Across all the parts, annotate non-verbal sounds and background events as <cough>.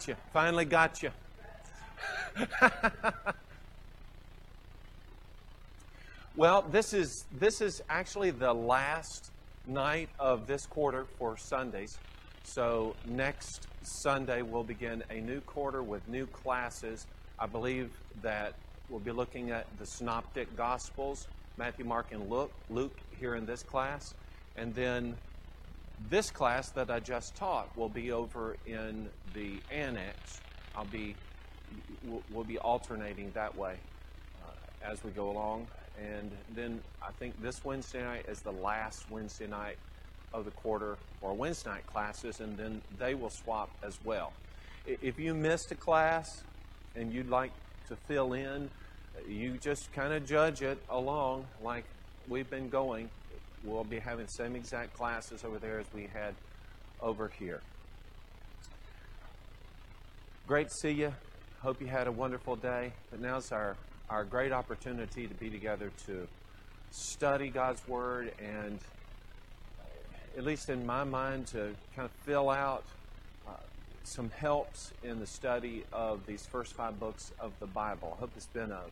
Got you. Finally got you. <laughs> well, this is this is actually the last night of this quarter for Sundays. So next Sunday we'll begin a new quarter with new classes. I believe that we'll be looking at the Synoptic Gospels, Matthew, Mark, and Luke, Luke here in this class. And then this class that I just taught will be over in the annex. I'll be we'll, be alternating that way uh, as we go along. And then I think this Wednesday night is the last Wednesday night of the quarter or Wednesday night classes, and then they will swap as well. If you missed a class and you'd like to fill in, you just kind of judge it along like we've been going. We'll be having the same exact classes over there as we had over here. Great to see you. Hope you had a wonderful day. But now's our, our great opportunity to be together to study God's Word and, at least in my mind, to kind of fill out uh, some helps in the study of these first five books of the Bible. I hope it's been a,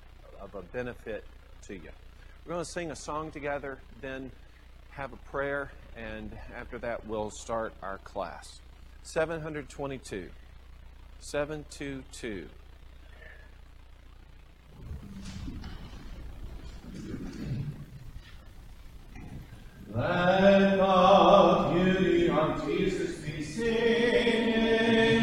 of a benefit to you. We're going to sing a song together, then have a prayer, and after that, we'll start our class. 722. 722. Let the beauty of Jesus be seen.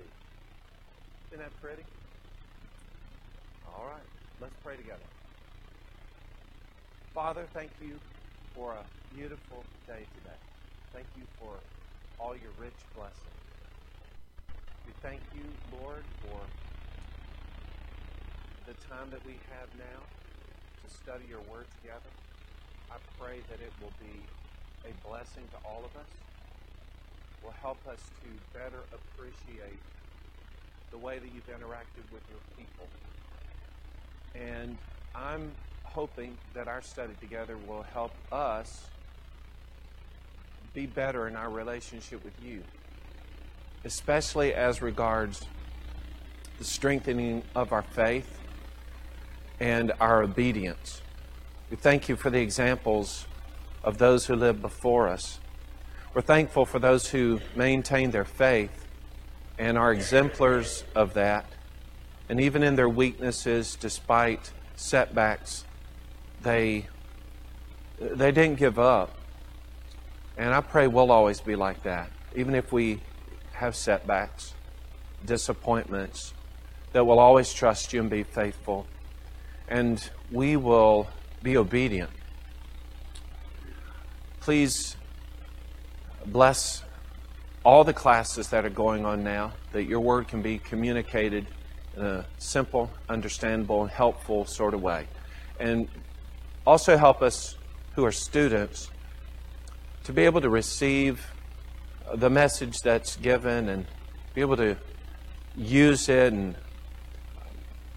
week. Isn't that pretty? All right, let's pray together. Father, thank you for a beautiful day today. Thank you for all your rich blessings. We thank you, Lord, for the time that we have now to study your word together. I pray that it will be a blessing to all of us hoping that our study together will help us be better in our relationship with you, especially as regards the strengthening of our faith and our obedience. We thank you for the examples of those who lived before us. We're thankful for those who maintain their faith and are exemplars of that, and even in their weaknesses, despite setbacks, they they didn't give up. And I pray we'll always be like that. Even if we have setbacks, disappointments, that we'll always trust you and be faithful. And we will be obedient. Please bless all the classes that are going on now, that your word can be communicated in a simple, understandable, and helpful sort of way. And also help us who are students to be able to receive the message that's given and be able to use it and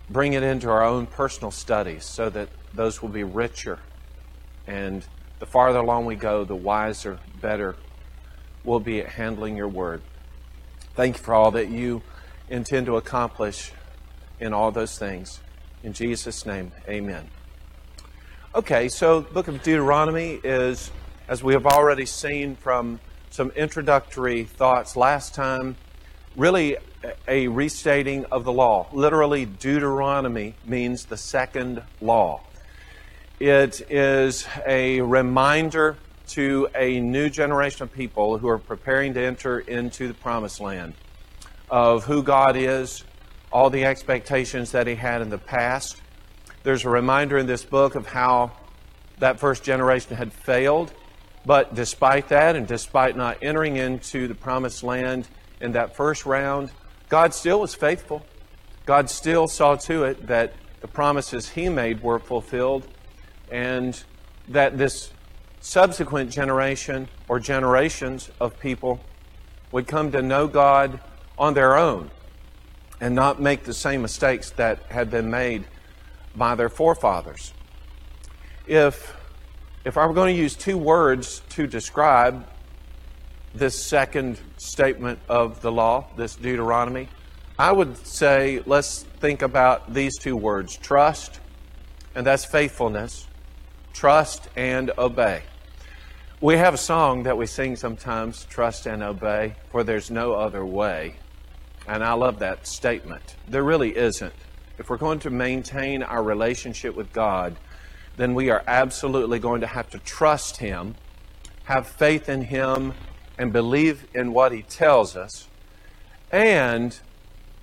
bring it into our own personal studies so that those will be richer. And the farther along we go, the wiser, better we'll be at handling your word. Thank you for all that you intend to accomplish in all those things. In Jesus' name, amen. Okay, so the book of Deuteronomy is, as we have already seen from some introductory thoughts last time, really a restating of the law. Literally, Deuteronomy means the second law. It is a reminder to a new generation of people who are preparing to enter into the promised land of who God is, all the expectations that He had in the past. There's a reminder in this book of how that first generation had failed, but despite that, and despite not entering into the promised land in that first round, God still was faithful. God still saw to it that the promises He made were fulfilled, and that this subsequent generation or generations of people would come to know God on their own and not make the same mistakes that had been made by their forefathers. If, if I were going to use two words to describe this second statement of the law, this Deuteronomy, I would say let's think about these two words trust, and that's faithfulness. Trust and obey. We have a song that we sing sometimes trust and obey, for there's no other way. And I love that statement. There really isn't. If we're going to maintain our relationship with God, then we are absolutely going to have to trust Him, have faith in Him, and believe in what He tells us. And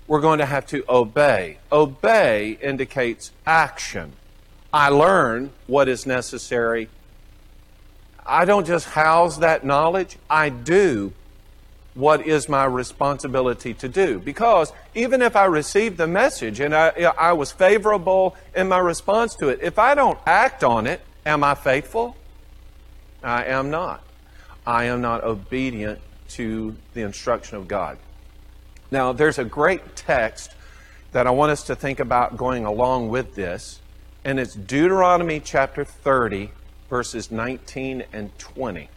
we're going to have to obey. Obey indicates action. I learn what is necessary I don't just house that knowledge, I do what is my responsibility to do. Because even if I received the message and I, I was favorable in my response to it, if I don't act on it, am I faithful? I am not. I am not obedient to the instruction of God. Now, there's a great text that I want us to think about going along with this, and it's Deuteronomy chapter 30, verses 19 and 20.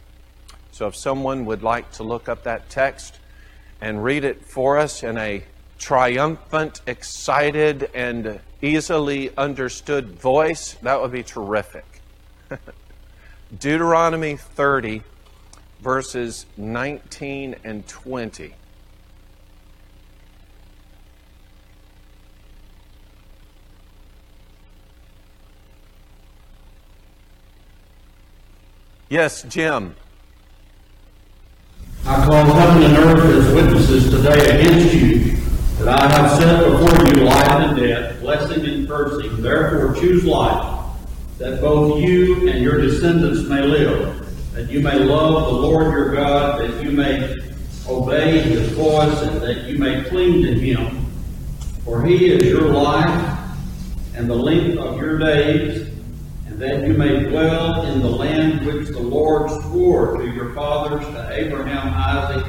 So if someone would like to look up that text and read it for us in a triumphant, excited, and easily understood voice, that would be terrific. <laughs> Deuteronomy 30, verses 19 and 20. Yes, Jim. I call heaven and earth as witnesses today against you that I have set before you life and death, blessing and cursing. Therefore choose life, that both you and your descendants may live, that you may love the Lord your God, that you may obey his voice, and that you may cling to him. For he is your life and the length of your days that you may dwell in the land which the Lord swore to your fathers, to Abraham, Isaac,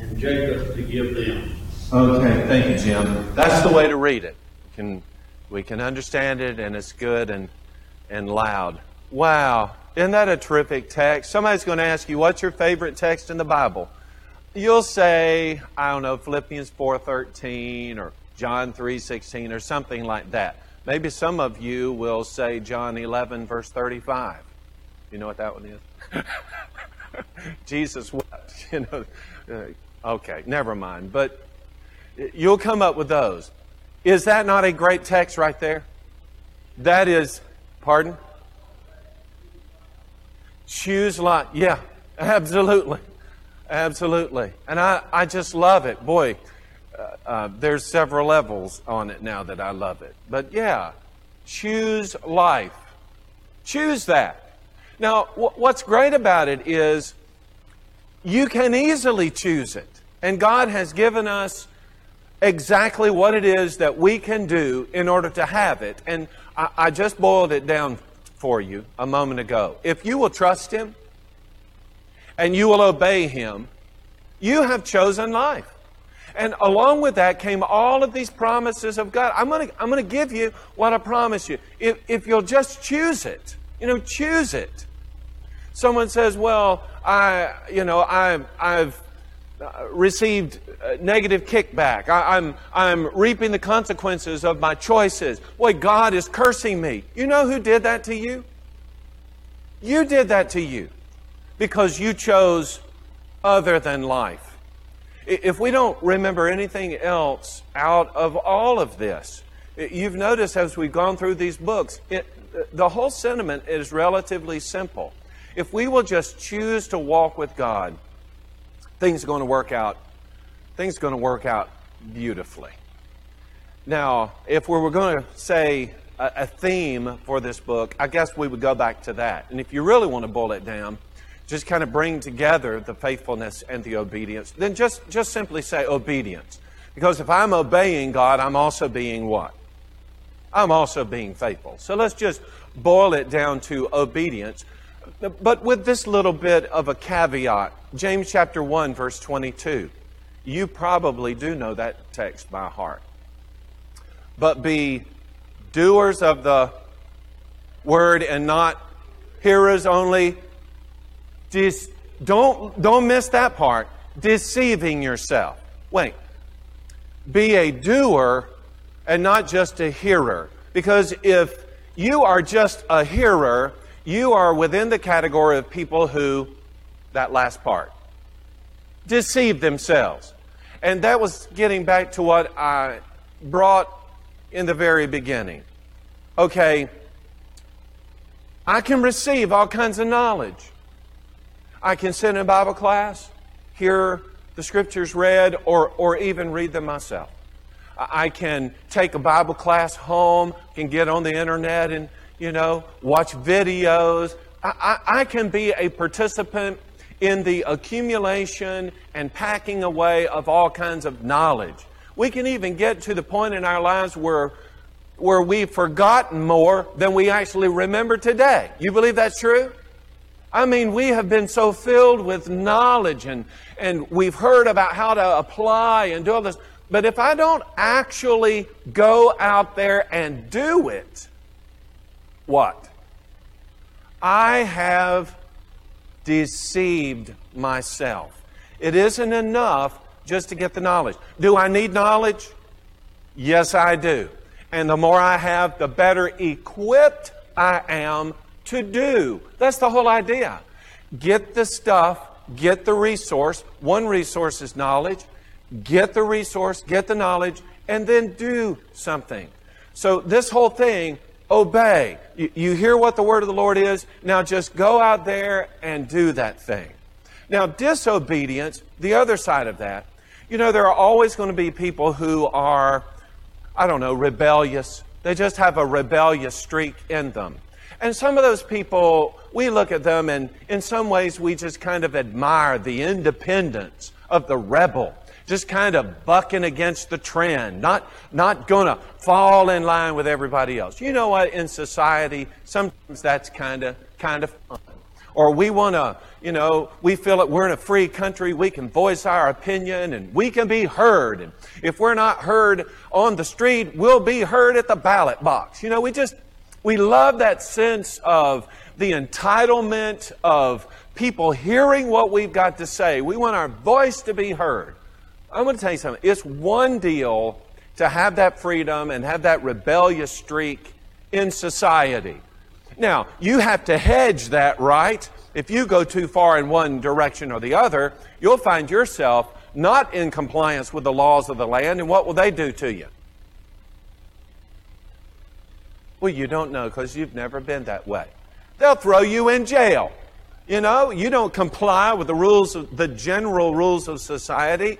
and Jacob to give them. Okay, thank you, Jim. That's the way to read it. We can, we can understand it, and it's good and, and loud. Wow, isn't that a terrific text? Somebody's going to ask you, what's your favorite text in the Bible? You'll say, I don't know, Philippians 4.13 or John 3.16 or something like that. Maybe some of you will say John 11, verse 35. You know what that one is? <laughs> Jesus wept. <laughs> You know, uh, okay, never mind. But you'll come up with those. Is that not a great text right there? That is, pardon? Choose life. Yeah, absolutely. Absolutely. And I, I just love it. Boy, uh, there's several levels on it now that I love it. But yeah, choose life. Choose that. Now, w- what's great about it is You can easily choose it. And God has given us exactly what it is that we can do in order to have it. And I, I, just boiled it down for you a moment ago. If you will trust Him and you will obey Him, you have chosen life. And along with that came all of these promises of God. I'm going to I'm going to give you what I promise you. If, if you'll just choose it, you know, choose it. Someone says, well, I, you know, I, I've uh, received uh, negative kickback. I, am I'm, I'm reaping the consequences of my choices. Boy, God is cursing me. You know who did that to you? You did that to you because you chose other than life. If we don't remember anything else out of all of this, you've noticed as we've gone through these books, it, the whole sentiment is relatively simple. If we will just choose to walk with God, things are going to work out. Things are going to work out beautifully. Now, if we were going to say a, a theme for this book, I guess we would go back to that. And if you really want to boil it down, just kind of bring together the faithfulness and the obedience, then just, just simply say obedience. Because if I'm obeying God, I'm also being what? I'm also being faithful. So let's just boil it down to obedience. But with this little bit of a caveat, James chapter 1, verse 22. You probably do know that text by heart. But be doers of the word and not hearers only. Dis- don't, don't miss that part. Deceiving yourself. Wait. Be a doer and not just a hearer. Because if you are just a hearer, you are within the category of people who, that last part, deceive themselves. And that was getting back to what I brought in the very beginning. Okay, I can receive all kinds of knowledge. I can sit in a Bible class, hear the scriptures read, or, or even read them myself. I can take a Bible class home, can get on the internet and you know, watch videos. I, I, I can be a participant in the accumulation and packing away of all kinds of knowledge. We can even get to the point in our lives where, where we've forgotten more than we actually remember today. You believe that's true? I mean, we have been so filled with knowledge and, and we've heard about how to apply and do all this. But if I don't actually go out there and do it, what? I have deceived myself. It isn't enough just to get the knowledge. Do I need knowledge? Yes, I do. And the more I have, the better equipped I am to do. That's the whole idea. Get the stuff, get the resource. One resource is knowledge. Get the resource, get the knowledge, and then do something. So this whole thing obey. You, you hear what the word of the Lord is. Now just go out there and do that thing. Now, disobedience, the other side of that, you know, there are always going to be people who are, I don't know, rebellious. They just have a rebellious streak in them. And some of those people, we look at them and in some ways we just kind of admire the independence of the rebel just kind of bucking against the trend, not, not going to fall in line with everybody else. You know what? In society, sometimes that's kind of, kind of fun. Or we want to, you know, we feel that we're in a free country, we can voice our opinion and we can be heard. And if we're not heard on the street, we'll be heard at the ballot box. You know, we just, we love that sense of the entitlement of people hearing what we've got to say. We want our voice to be heard. I'm going to tell you something. It's one deal to have that freedom and have that rebellious streak in society. Now, you have to hedge that, right? If you go too far in one direction or the other, you'll find yourself not in compliance with the laws of the land, and what will they do to you? Well, you don't know because you've never been that way. They'll throw you in jail. You know, you don't comply with the rules of the general rules of society,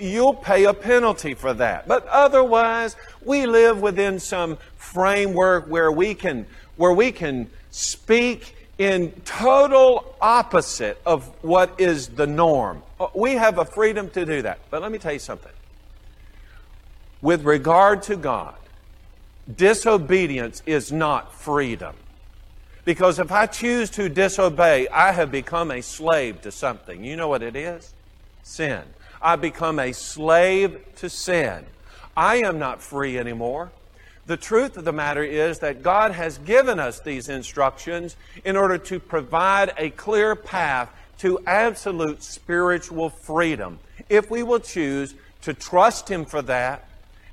you'll pay a penalty for that. But otherwise, we live within some framework where we can where we can speak in total opposite of what is the norm. Uh, we have a freedom to do that. But let me tell you something. With regard to God, disobedience is not freedom. Because if I choose to disobey, I have become a slave to something. You know what it is? Sin. I become a slave to sin. I am not free anymore. The truth of the matter is that God has given us these instructions in order to provide a clear path to absolute spiritual freedom. If we will choose to trust Him for that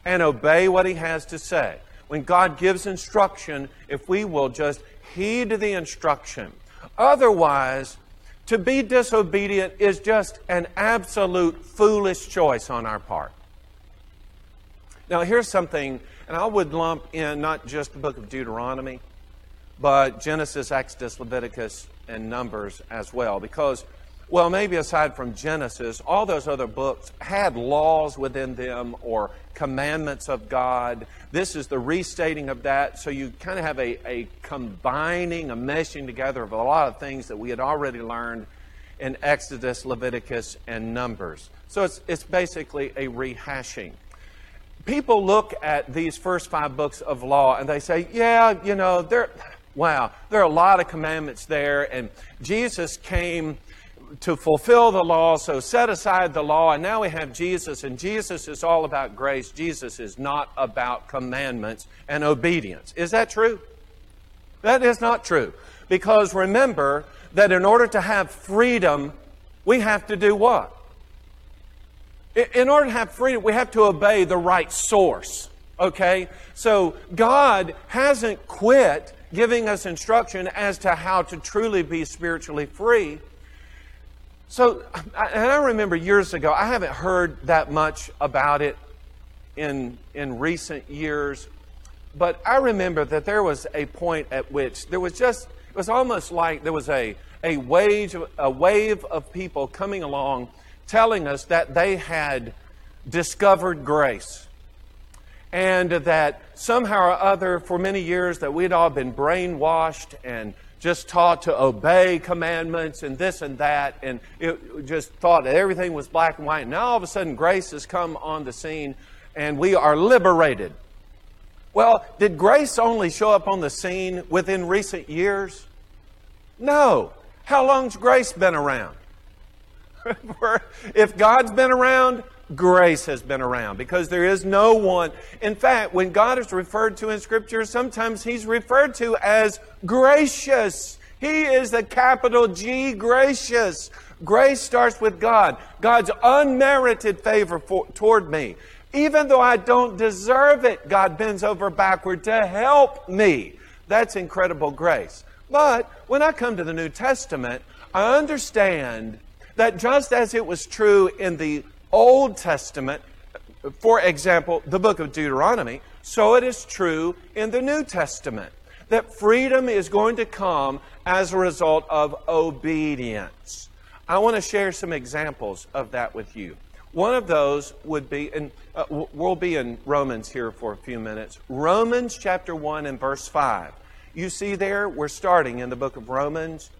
and obey what He has to say. When God gives instruction, if we will just heed the instruction. Otherwise, to be disobedient is just an absolute foolish choice on our part. Now, here's something, and I would lump in not just the book of Deuteronomy, but Genesis, Exodus, Leviticus, and Numbers as well, because well, maybe aside from Genesis, all those other books had laws within them or commandments of God. This is the restating of that. So you kind of have a, a combining, a meshing together of a lot of things that we had already learned in Exodus, Leviticus, and Numbers. So it's, it's basically a rehashing. People look at these first five books of law and they say, yeah, you know, there, wow, there are a lot of commandments there, and Jesus came to fulfill the law, so set aside the law, and now we have Jesus, and Jesus is all about grace. Jesus is not about commandments and obedience. Is that true? That is not true. Because remember that in order to have freedom, we have to do what? In order to have freedom, we have to obey the right source. Okay? So God hasn't quit giving us instruction as to how to truly be spiritually free. So, and I remember years ago, I haven't heard that much about it in, in recent years, but I remember that there was a point at which there was just, it was almost like there was a, a, wave, a wave of people coming along telling us that they had discovered grace. And that somehow or other, for many years, that we'd all been brainwashed and just taught to obey commandments and this and that, and it just thought that everything was black and white. Now all of a sudden, grace has come on the scene, and we are liberated. Well, did grace only show up on the scene within recent years? No. How long's grace been around? <laughs> if God's been around, grace has been around because there is no one. In fact, when God is referred to in Scripture, sometimes He's referred to as gracious. He is the capital G, gracious. Grace starts with God, God's unmerited favor for, toward me. Even though I don't deserve it, God bends over backward to help me. That's incredible grace. But when I come to the New Testament, I understand that just as it was true in the Old Testament, for example, the book of Deuteronomy, so it is true in the New Testament that freedom is going to come as a result of obedience. I want to share some examples of that with you. One of those would be, and uh, we'll be in Romans here for a few minutes. Romans chapter 1 and verse 5. You see there, we're starting in the book of Romans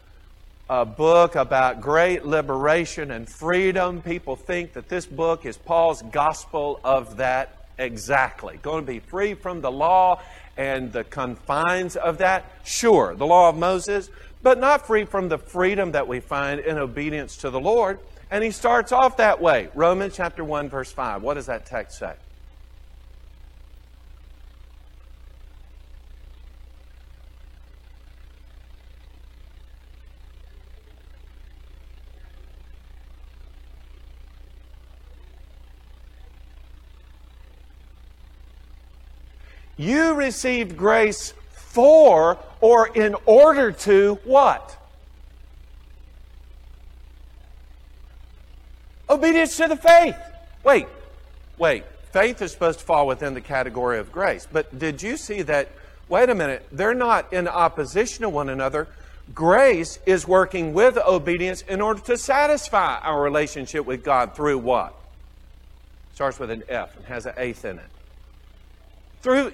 a book about great liberation and freedom. People think that this book is Paul's gospel of that exactly. Going to be free from the law and the confines of that? Sure, the law of Moses, but not free from the freedom that we find in obedience to the Lord. And he starts off that way. Romans chapter 1, verse 5. What does that text say? You received grace for or in order to what? Obedience to the faith. Wait, wait. Faith is supposed to fall within the category of grace. But did you see that? Wait a minute. They're not in opposition to one another. Grace is working with obedience in order to satisfy our relationship with God through what? Starts with an F and has an eighth in it Through,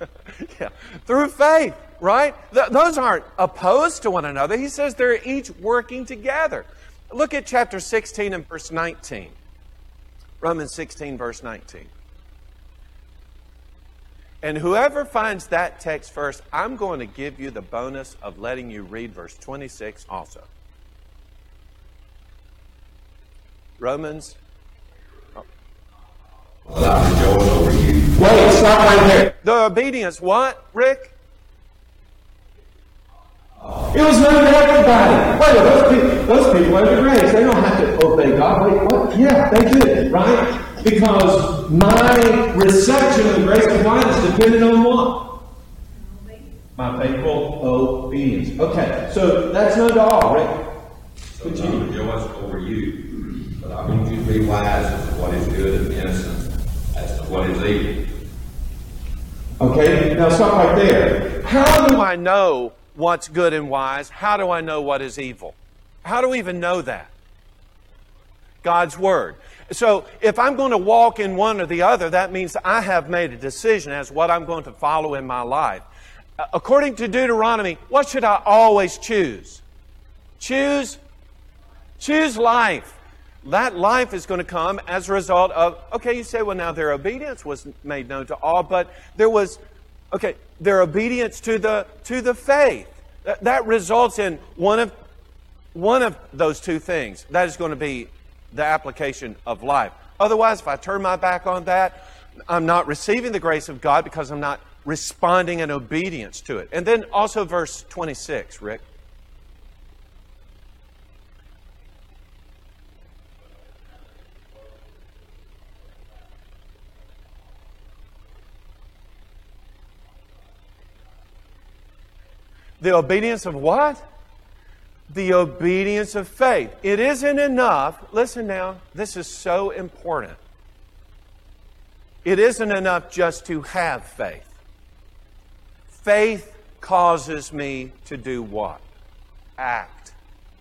<laughs> yeah, through faith, right? Th- those aren't opposed to one another. He says they're each working together. Look at chapter 16 and verse 19. Romans 16, verse 19. And whoever finds that text first, I'm going to give you the bonus of letting you read verse 26 also. Romans. Oh. Over you. Wait, stop right there. The obedience, what, Rick? It was not for everybody. Wait, those people, those people are the grace. They don't have to obey God. Wait, what? Yeah, they did, right? Because my reception of the grace of God is dependent on what? My faithful obedience. Okay, so that's no all, Rick. Continue. Rejoice over you, but I want you to be wise as to what is good and innocent as to what is evil. Okay, now stop right there. How do I know what's good and wise? How do I know what is evil? How do we even know that? God's Word. So if I'm going to walk in one or the other, that means I have made a decision as what I'm going to follow in my life. According to Deuteronomy, what should I always choose? Choose, choose life. That life is going to come as a result of, okay, you say, well, now their obedience was made known to all, but there was Okay, their obedience to the, to the faith. That, that results in one of, one of those two things. That is going to be the application of life. Otherwise, if I turn my back on that, I'm not receiving the grace of God because I'm not responding in obedience to it. And then also verse 26, Rick. The obedience of what? The obedience of faith. It isn't enough. Listen now, this is so important. It isn't enough just to have faith. Faith causes me to do what? Act.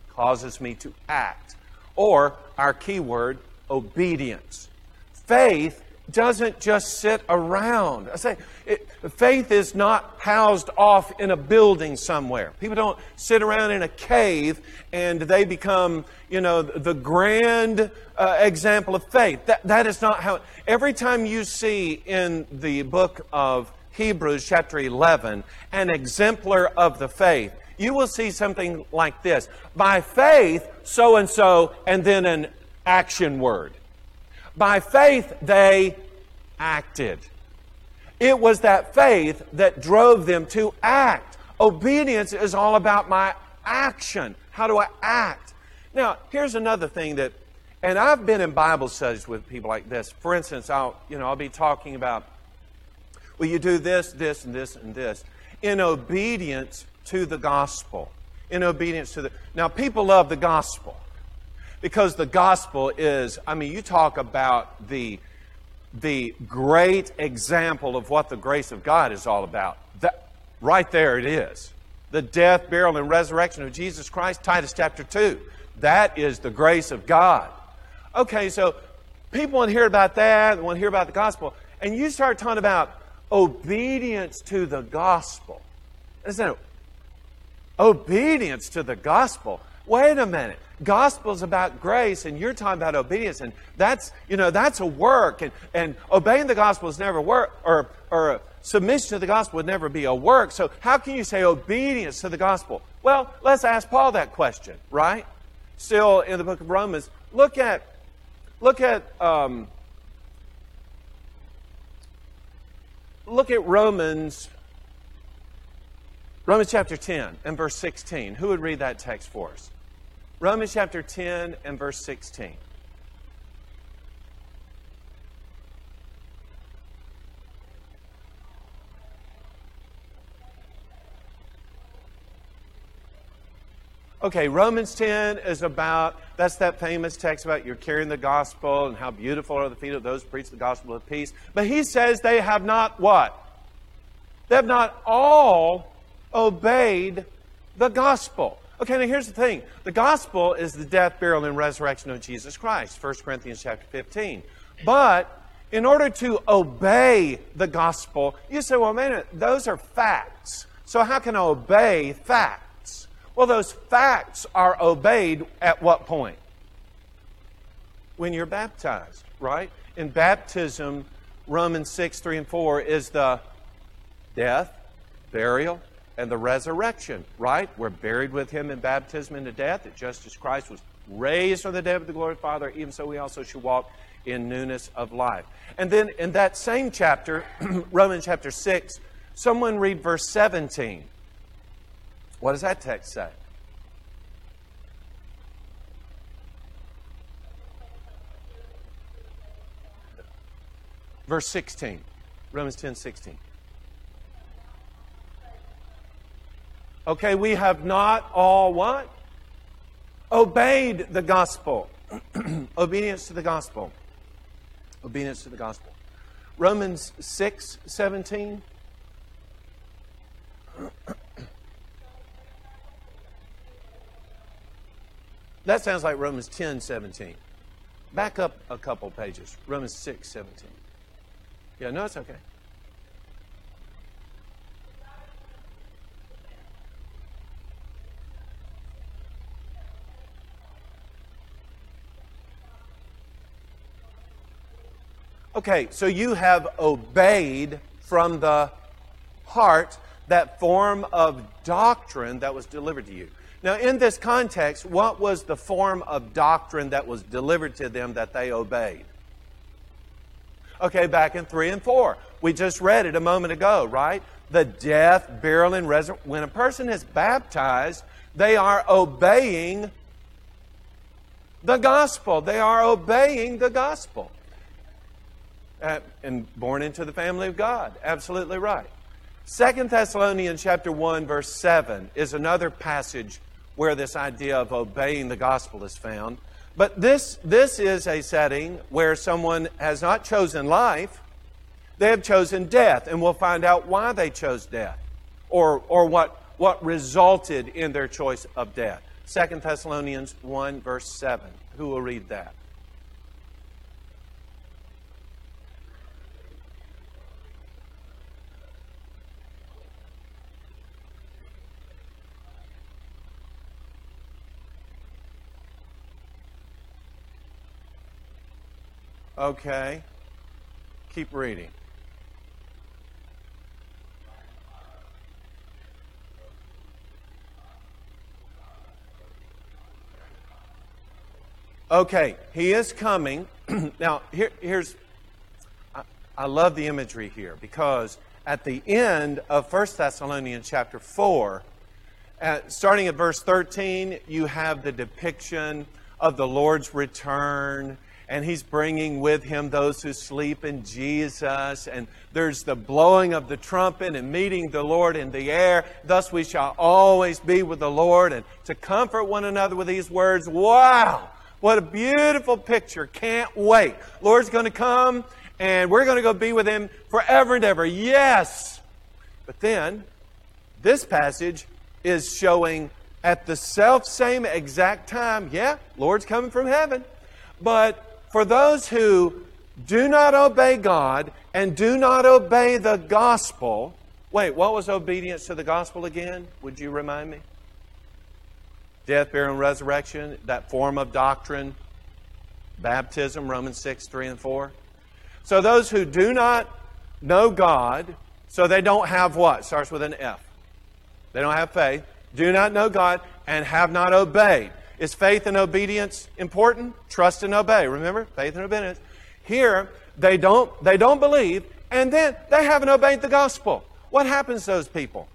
Causes me to act. Or, our key word, obedience. Faith doesn't just sit around. I say, it, faith is not housed off in a building somewhere. People don't sit around in a cave and they become, you know, the grand uh, example of faith. That, that is not how. Every time you see in the book of Hebrews, chapter 11, an exemplar of the faith, you will see something like this. By faith, so and so, and then an action word. By faith, they acted. It was that faith that drove them to act. Obedience is all about my action. How do I act? Now, here's another thing that, and I've been in Bible studies with people like this. For instance, I'll, you know, I'll be talking about, well, you do this, this, and this, and this in obedience to the gospel. In obedience to the. Now, people love the gospel because the gospel is, I mean, you talk about the, the great example of what the grace of God is all about. That, right there it is. The death, burial, and resurrection of Jesus Christ, Titus chapter 2. That is the grace of God. Okay, so people want to hear about that, they want to hear about the gospel, and you start talking about obedience to the gospel. Isn't it? Obedience to the gospel. Wait a minute. Gospel is about grace, and you're talking about obedience, and that's you know that's a work, and, and obeying the gospel is never work, or or submission to the gospel would never be a work. So how can you say obedience to the gospel? Well, let's ask Paul that question, right? Still in the book of Romans, look at look at um, look at Romans Romans chapter 10 and verse 16. Who would read that text for us? Romans chapter 10 and verse 16. Okay, Romans 10 is about, that's that famous text about you're carrying the gospel and how beautiful are the feet of those who preach the gospel of peace. But he says they have not what? They have not all obeyed the gospel. Okay, now here's the thing. The gospel is the death, burial, and resurrection of Jesus Christ, 1 Corinthians chapter 15. But in order to obey the gospel, you say, well, man, those are facts. So how can I obey facts? Well, those facts are obeyed at what point? When you're baptized, right? In baptism, Romans 6, 3, and 4 is the death, burial, and the resurrection, right? We're buried with him in baptism into death, that just as Christ was raised from the dead of the glory of the Father, even so we also should walk in newness of life. And then in that same chapter, <clears throat> Romans chapter 6, someone read verse 17. What does that text say? Verse 16. Romans 10 16. Okay, we have not all what? Obeyed the gospel. <clears throat> Obedience to the gospel. Obedience to the gospel. Romans 6 17. <clears throat> That sounds like Romans 10 17. Back up a couple pages. Romans 6 17. Yeah, no, it's okay. Okay, so you have obeyed from the heart that form of doctrine that was delivered to you. Now, in this context, what was the form of doctrine that was delivered to them that they obeyed? Okay, back in 3 and 4. We just read it a moment ago, right? The death, burial, and resurrection. When a person is baptized, they are obeying the gospel. They are obeying the gospel and born into the family of God. Absolutely right. Second Thessalonians chapter 1 verse 7 is another passage where this idea of obeying the gospel is found. But this, this is a setting where someone has not chosen life, they have chosen death, and we'll find out why they chose death or, or what, what resulted in their choice of death. Second Thessalonians 1, verse 7. Who will read that? Okay. Keep reading. Okay, he is coming. <clears throat> now, here, here's, I, I, love the imagery here because at the end of 1 Thessalonians chapter 4, at, starting at verse 13, you have the depiction of the Lord's return and he's bringing with him those who sleep in Jesus. And there's the blowing of the trumpet and meeting the Lord in the air. Thus we shall always be with the Lord. And to comfort one another with these words, wow, what a beautiful picture. Can't wait. Lord's going to come and we're going to go be with him forever and ever. Yes. But then, this passage is showing at the self same exact time, yeah, Lord's coming from heaven. But for those who do not obey God and do not obey the gospel. Wait, what was obedience to the gospel again? Would you remind me? Death, burial, and resurrection, that form of doctrine, baptism, Romans 6, 3 and 4. So those who do not know God, so they don't have what? Starts with an F. They don't have faith, do not know God, and have not obeyed. Is faith and obedience important? Trust and obey. Remember? Faith and obedience. Here, they don't, they don't believe, and then they haven't obeyed the gospel. What happens to those people?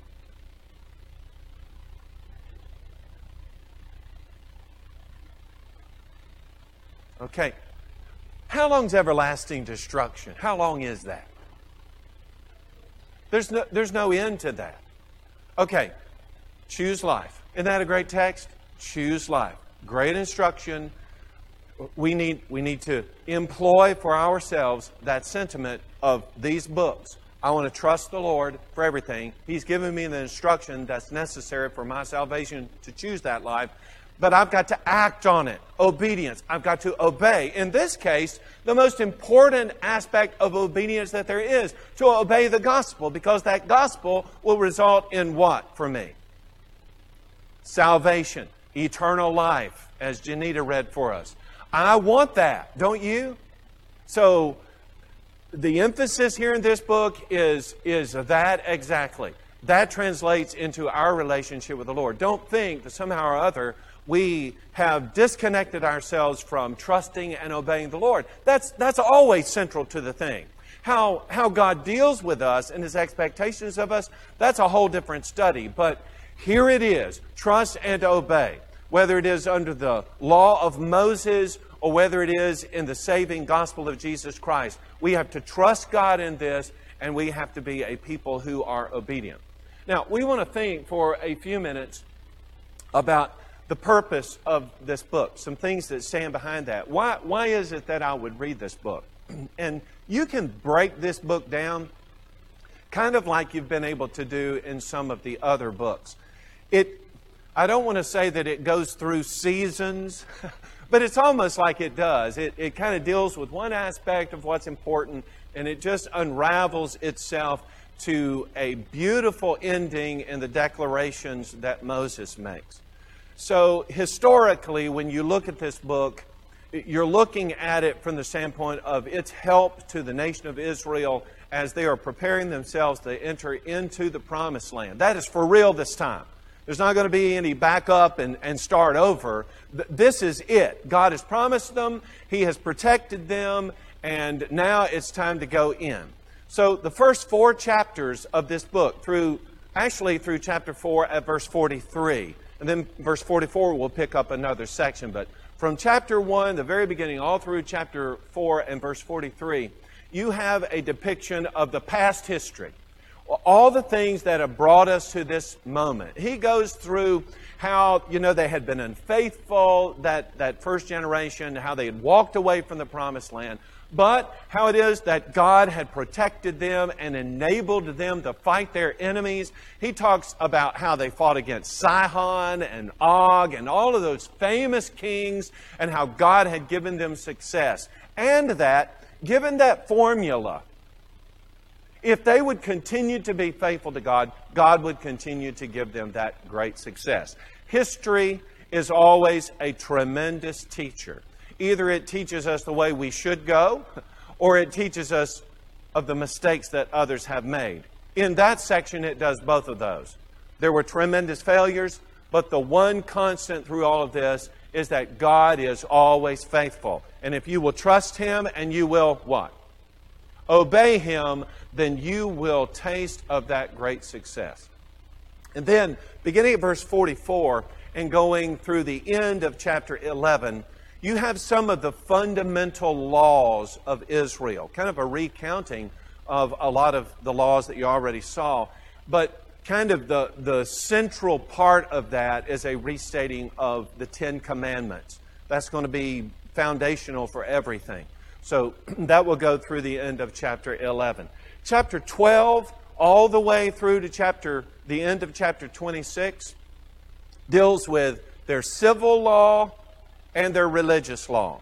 Okay. How long is everlasting destruction? How long is that? There's no, there's no end to that. Okay. Choose life. Isn't that a great text? Choose life. Great instruction. We need, we need to employ for ourselves that sentiment of these books. I want to trust the Lord for everything. He's given me the instruction that's necessary for my salvation to choose that life. but I've got to act on it. Obedience. I've got to obey. In this case, the most important aspect of obedience that there is to obey the gospel because that gospel will result in what for me? Salvation, eternal life, as Janita read for us. I want that, don't you? So, the emphasis here in this book is, is that exactly. That translates into our relationship with the Lord. Don't think that somehow or other we have disconnected ourselves from trusting and obeying the Lord. That's, that's always central to the thing. How, how God deals with us and his expectations of us, that's a whole different study. But here it is trust and obey. Whether it is under the law of Moses or whether it is in the saving gospel of Jesus Christ, we have to trust God in this and we have to be a people who are obedient. Now, we want to think for a few minutes about the purpose of this book, some things that stand behind that. Why, why is it that I would read this book? <clears throat> And you can break this book down kind of like you've been able to do in some of the other books. It, I don't want to say that it goes through seasons, <laughs> but it's almost like it does. It, it kind of deals with one aspect of what's important and it just unravels itself to a beautiful ending in the declarations that Moses makes. So, historically, when you look at this book, you're looking at it from the standpoint of its help to the nation of Israel as they are preparing themselves to enter into the promised land. That is for real this time. There's not going to be any backup and, and start over. This is it. God has promised them, He has protected them, and now it's time to go in. So, the first four chapters of this book, through actually through chapter 4 at verse 43, and then verse 44 we'll pick up another section. But from chapter 1, the very beginning, all through chapter 4 and verse 43, you have a depiction of the past history. All the things that have brought us to this moment. He goes through how, you know, they had been unfaithful, that, that first generation, how they had walked away from the promised land but how it is that God had protected them and enabled them to fight their enemies. He talks about how they fought against Sihon and Og and all of those famous kings and how God had given them success. And that, given that formula, if they would continue to be faithful to God, God would continue to give them that great success. History is always a tremendous teacher. Either it teaches us the way we should go, or it teaches us of the mistakes that others have made. In that section, it does both of those. There were tremendous failures, but the one constant through all of this is that God is always faithful. And if you will trust Him and you will what? Obey Him, then you will taste of that great success. And then, beginning at verse 44 and going through the end of chapter 11, you have some of the fundamental laws of Israel, kind of a recounting of a lot of the laws that you already saw. But kind of the, the central part of that is a restating of the Ten Commandments. That's going to be foundational for everything. So that will go through the end of chapter 11. Chapter 12, all the way through to chapter the end of chapter 26, deals with their civil law and their religious law.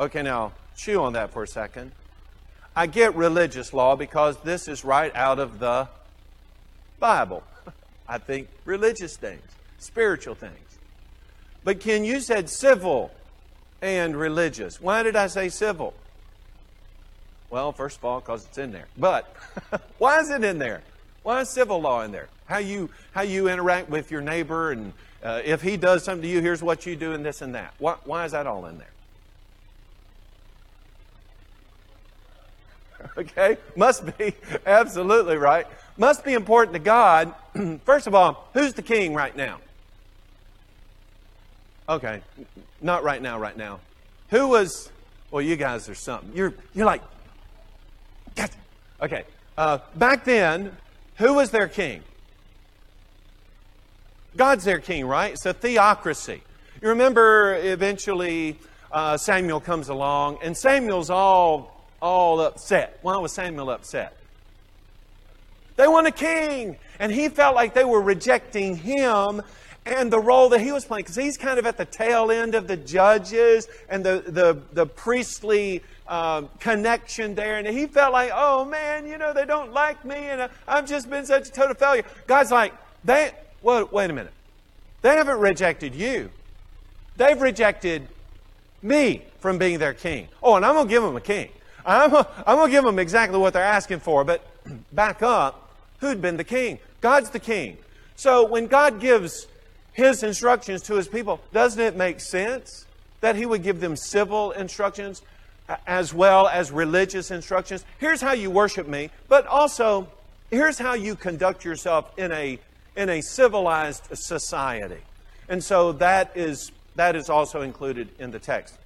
Okay, now chew on that for a second. I get religious law because this is right out of the Bible. <laughs> I think religious things, spiritual things. But Ken, you said civil and religious. Why did I say civil? Well, first of all, because it's in there. But <laughs> why is it in there? Why is civil law in there? How you how you interact with your neighbor and uh, if he does something to you, here's what you do, and this and that. Why, why is that all in there? <laughs> Okay? Must be. <laughs> Absolutely right. Must be important to God. <clears throat> First of all, who's the king right now? Okay. Not right now, right now. Who was, well, you guys are something. You're, you're like, okay. Uh, back then, who was their king? God's their king, right? It's a theocracy. You remember eventually uh, Samuel comes along, and Samuel's all, all upset. Why was Samuel upset? They want a king. And he felt like they were rejecting him and the role that he was playing, because he's kind of at the tail end of the judges and the, the, the priestly um, connection there. And he felt like, oh man, you know, they don't like me and I've just been such a total failure. God's like, they, well, wait a minute. They haven't rejected you. They've rejected me from being their king. Oh, and I'm going to give them a king. I'm, I'm going to give them exactly what they're asking for. But <clears throat> back up, who'd been the king? God's the king. So when God gives his instructions to his people, doesn't it make sense that he would give them civil instructions as well as religious instructions? Here's how you worship me, but also here's how you conduct yourself in a, in a civilized society. And so that is, that is also included in the text.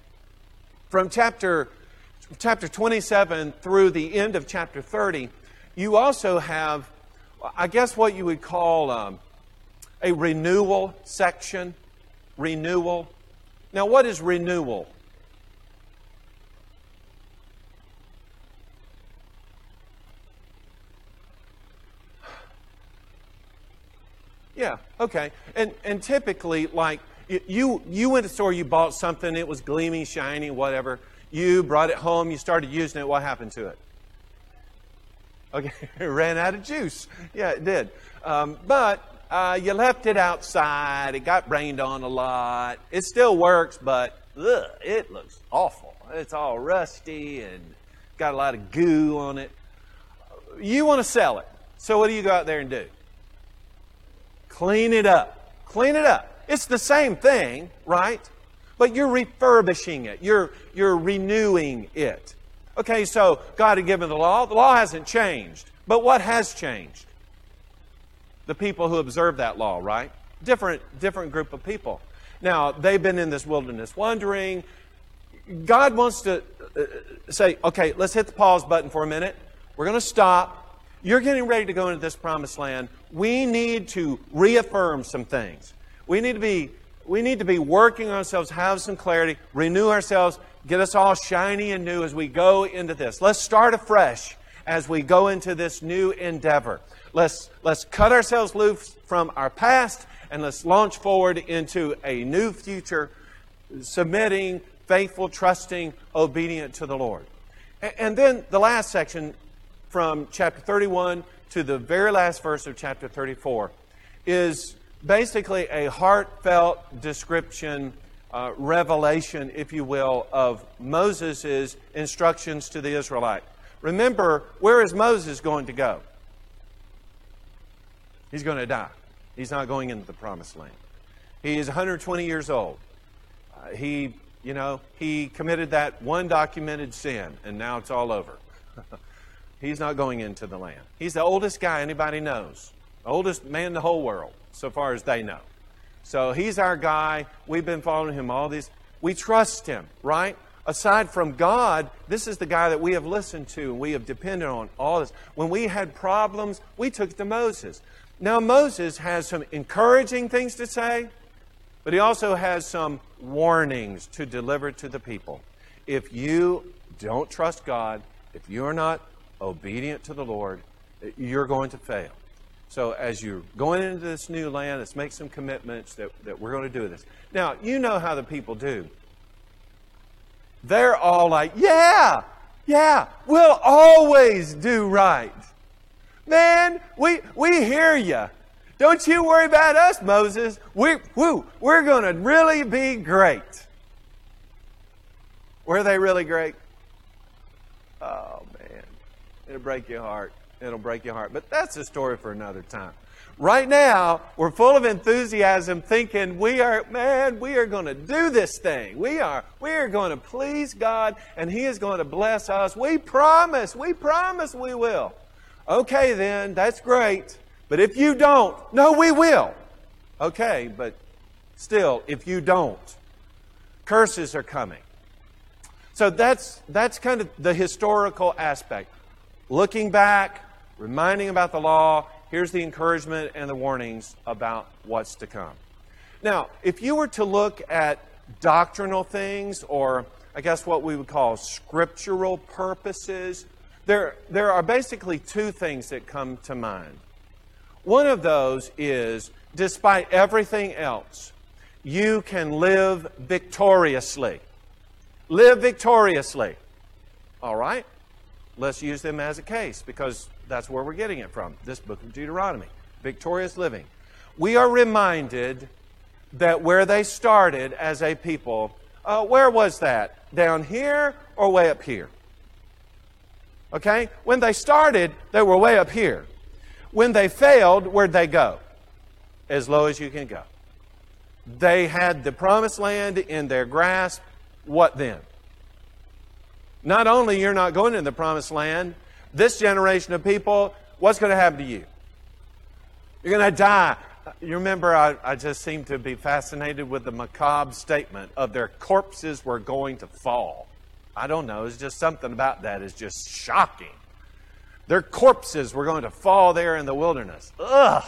From chapter, chapter 27 through the end of chapter 30, you also have, I guess, what you would call um, a renewal section. Renewal. Now, what is renewal? Yeah, okay. And and typically like you you went to the store, you bought something, it was gleaming, shiny, whatever. You brought it home, you started using it, what happened to it? Okay, it <laughs> ran out of juice. Yeah, it did. Um, but uh, you left it outside. It got rained on a lot. It still works, but ugh, it looks awful. It's all rusty and got a lot of goo on it. You want to sell it. So what do you go out there and do? Clean it up. Clean it up. It's the same thing, right? But you're refurbishing it. You're, you're renewing it. Okay, so God had given the law. The law hasn't changed. But what has changed? The people who observe that law, right? Different, different group of people. Now, they've been in this wilderness wandering. God wants to uh, say, okay, let's hit the pause button for a minute. We're going to stop. You're getting ready to go into this promised land. We need to reaffirm some things. We need to be, we need to be working on ourselves, have some clarity, renew ourselves, get us all shiny and new as we go into this. Let's start afresh as we go into this new endeavor. Let's, let's cut ourselves loose from our past and let's launch forward into a new future, submitting, faithful, trusting, obedient to the Lord. And, then the last section from chapter 31 to the very last verse of chapter 34 is basically a heartfelt description, uh, revelation, if you will, of Moses' instructions to the Israelite. Remember, where is Moses going to go? He's going to die. He's not going into the promised land. He is 120 years old. Uh, he, you know, he committed that one documented sin, and now it's all over. <laughs> He's not going into the land. He's the oldest guy anybody knows, oldest man in the whole world, so far as they know. So he's our guy. We've been following him all these. We trust him, right? Aside from God, this is the guy that we have listened to and we have depended on all this. When we had problems, we took to Moses. Now, Moses has some encouraging things to say, but he also has some warnings to deliver to the people. If you don't trust God, if you're not obedient to the Lord, you're going to fail. So, as you're going into this new land, let's make some commitments that, that we're going to do this. Now, you know how the people do. They're all like, yeah, yeah, we'll always do right. Man, we, we hear you. Don't you worry about us, Moses. We, woo, we're going to really be great. Were they really great? Oh, man. It'll break your heart. It'll break your heart. But that's a story for another time. Right now, we're full of enthusiasm thinking we are, man, we are going to do this thing. We are, we are going to please God and He is going to bless us. We promise, we promise we will. Okay, then, that's great. But if you don't, no, we will. Okay, but still, if you don't, curses are coming. So that's, that's kind of the historical aspect. Looking back, reminding about the law, here's the encouragement and the warnings about what's to come. Now, if you were to look at doctrinal things, or I guess what we would call scriptural purposes, there, there are basically two things that come to mind. One of those is despite everything else, you can live victoriously. Live victoriously. All right? Let's use them as a case because that's where we're getting it from. This book of Deuteronomy. Victorious living. We are reminded that where they started as a people, uh, where was that? Down here or way up here? Okay? When they started, they were way up here. When they failed, where'd they go? As low as you can go. They had the promised land in their grasp. What then? Not only you're not going in the promised land, this generation of people, what's going to happen to you? You're going to die. You remember, I, I just seem to be fascinated with the macabre statement of their corpses were going to fall. I don't know. It's just something about that is just shocking. Their corpses were going to fall there in the wilderness. Ugh.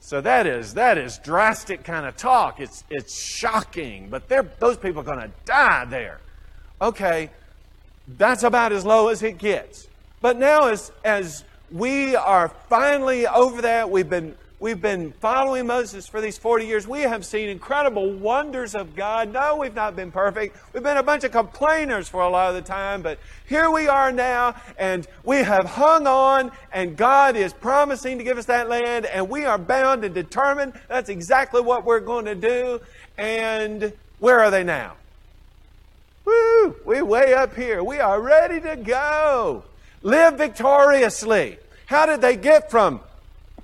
So that is that is drastic kind of talk. It's it's shocking, but those people are going to die there. Okay, that's about as low as it gets. But now, as as we are finally over that, we've been We've been following Moses for these 40 years. We have seen incredible wonders of God. No, we've not been perfect. We've been a bunch of complainers for a lot of the time, but here we are now, and we have hung on, and God is promising to give us that land, and we are bound and determined that's exactly what we're going to do. And where are they now? Woo! We're way up here. We are ready to go. Live victoriously. How did they get from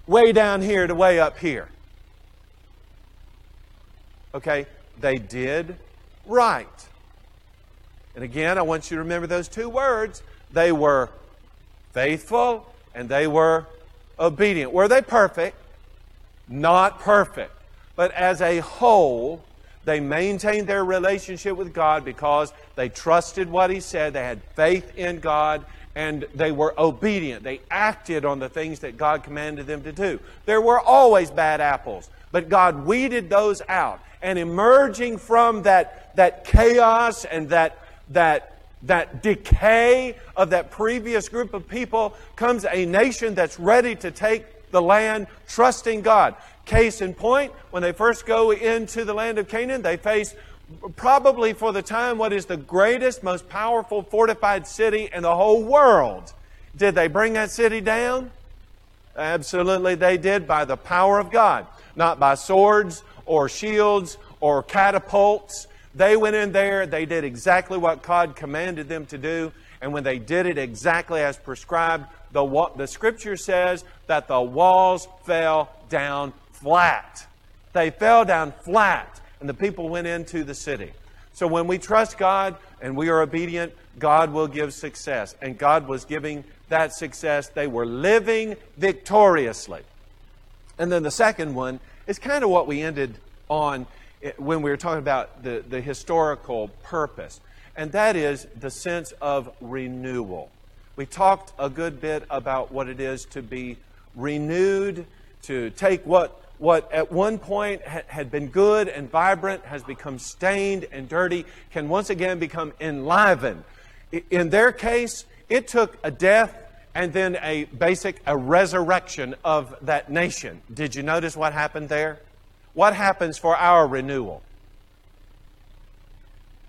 way down here to way up here. Okay, they did right. And again, I want you to remember those two words. They were faithful and they were obedient. Were they perfect? Not perfect. But as a whole, they maintained their relationship with God because they trusted what He said, they had faith in God, and they were obedient. They acted on the things that God commanded them to do. There were always bad apples, but God weeded those out. And emerging from that, that chaos and that, that, that decay of that previous group of people comes a nation that's ready to take the land, trusting God. Case in point, when they first go into the land of Canaan, they face probably for the time what is the greatest, most powerful fortified city in the whole world. Did they bring that city down? Absolutely, they did by the power of God, not by swords or shields or catapults. They went in there, they did exactly what God commanded them to do, and when they did it exactly as prescribed, the, the scripture says that the walls fell down flat. They fell down flat and the people went into the city. So when we trust God and we are obedient, God will give success. And God was giving that success. They were living victoriously. And then the second one is kind of what we ended on eh, when we were talking about the, the historical purpose, and that is the sense of renewal. We talked a good bit about what it is to be renewed, to take what what at one point had been good and vibrant has become stained and dirty can once again become enlivened. In their case, it took a death and then a basic a resurrection of that nation. Did you notice what happened there? What happens for our renewal?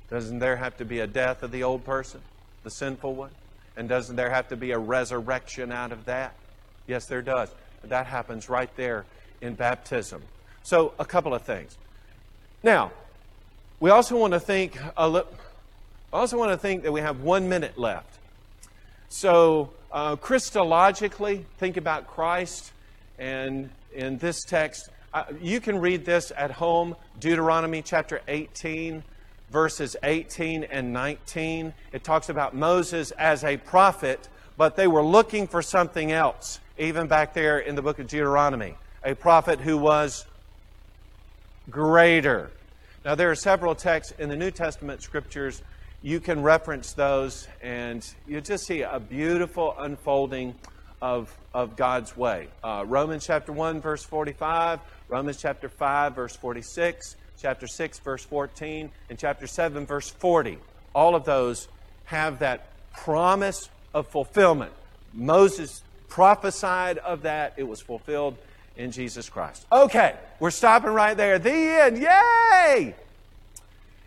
Doesn't there have to be a death of the old person, the sinful one? And doesn't there have to be a resurrection out of that? Yes, there does. That happens right there in baptism. So, a couple of things. Now, we also want to think a li- also want to think that we have one minute left. So, uh, Christologically, think about Christ, and in this text, uh, you can read this at home, Deuteronomy chapter 18, verses 18 and 19. It talks about Moses as a prophet, but they were looking for something else, even back there in the book of Deuteronomy a prophet who was greater. Now, there are several texts in the New Testament scriptures. You can reference those, and you just see a beautiful unfolding of, of God's way. Uh, Romans chapter 1, verse 45, Romans chapter 5, verse 46, chapter 6, verse 14, and chapter 7, verse 40. All of those have that promise of fulfillment. Moses prophesied of that, it was fulfilled in Jesus Christ. Okay, we're stopping right there. The end. Yay!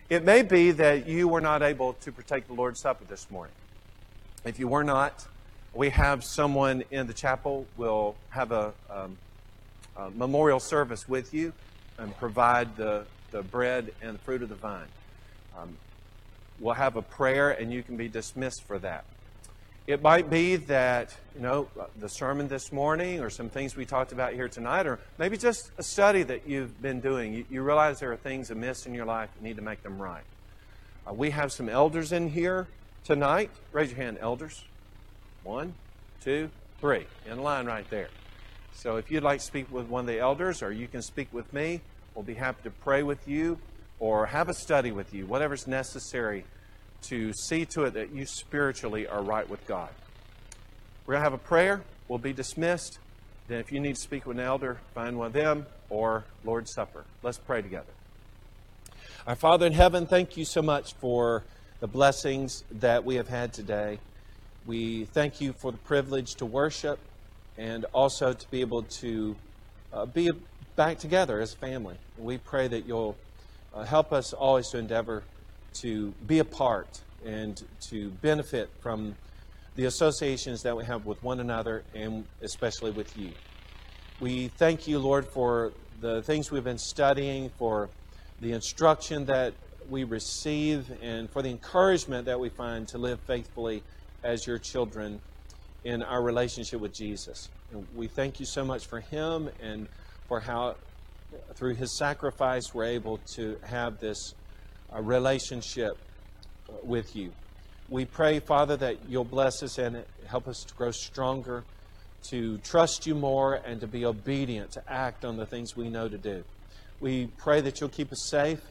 It may be that you were not able to partake the Lord's Supper this morning. If you were not, we have someone in the chapel We'll have a, um, a memorial service with you and provide the, the bread and the fruit of the vine. Um, we'll have a prayer and you can be dismissed for that. It might be that, you know, the sermon this morning or some things we talked about here tonight, or maybe just a study that you've been doing. You, you realize there are things amiss in your life, you need to make them right. Uh, we have some elders in here tonight. Raise your hand, elders. One, two, three. In line right there. So if you'd like to speak with one of the elders, or you can speak with me, we'll be happy to pray with you or have a study with you, whatever's necessary to see to it that you spiritually are right with God. We're going to have a prayer. We'll be dismissed. Then, if you need to speak with an elder, find one of them or Lord's Supper. Let's pray together. Our Father in heaven, thank you so much for the blessings that we have had today. We thank you for the privilege to worship and also to be able to uh, be back together as family. We pray that you'll uh, help us always to endeavor to be a part and to benefit from the associations that we have with one another and especially with you. We thank you, Lord, for the things we've been studying, for the instruction that we receive, and for the encouragement that we find to live faithfully as your children in our relationship with Jesus. And we thank you so much for him and for how, through his sacrifice, we're able to have this relationship with you. We pray, Father, that you'll bless us and help us to grow stronger, to trust you more, and to be obedient, to act on the things we know to do. We pray that you'll keep us safe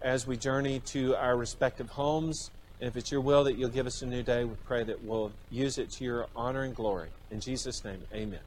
as we journey to our respective homes. And if it's your will that you'll give us a new day, we pray that we'll use it to your honor and glory. In Jesus' name, amen.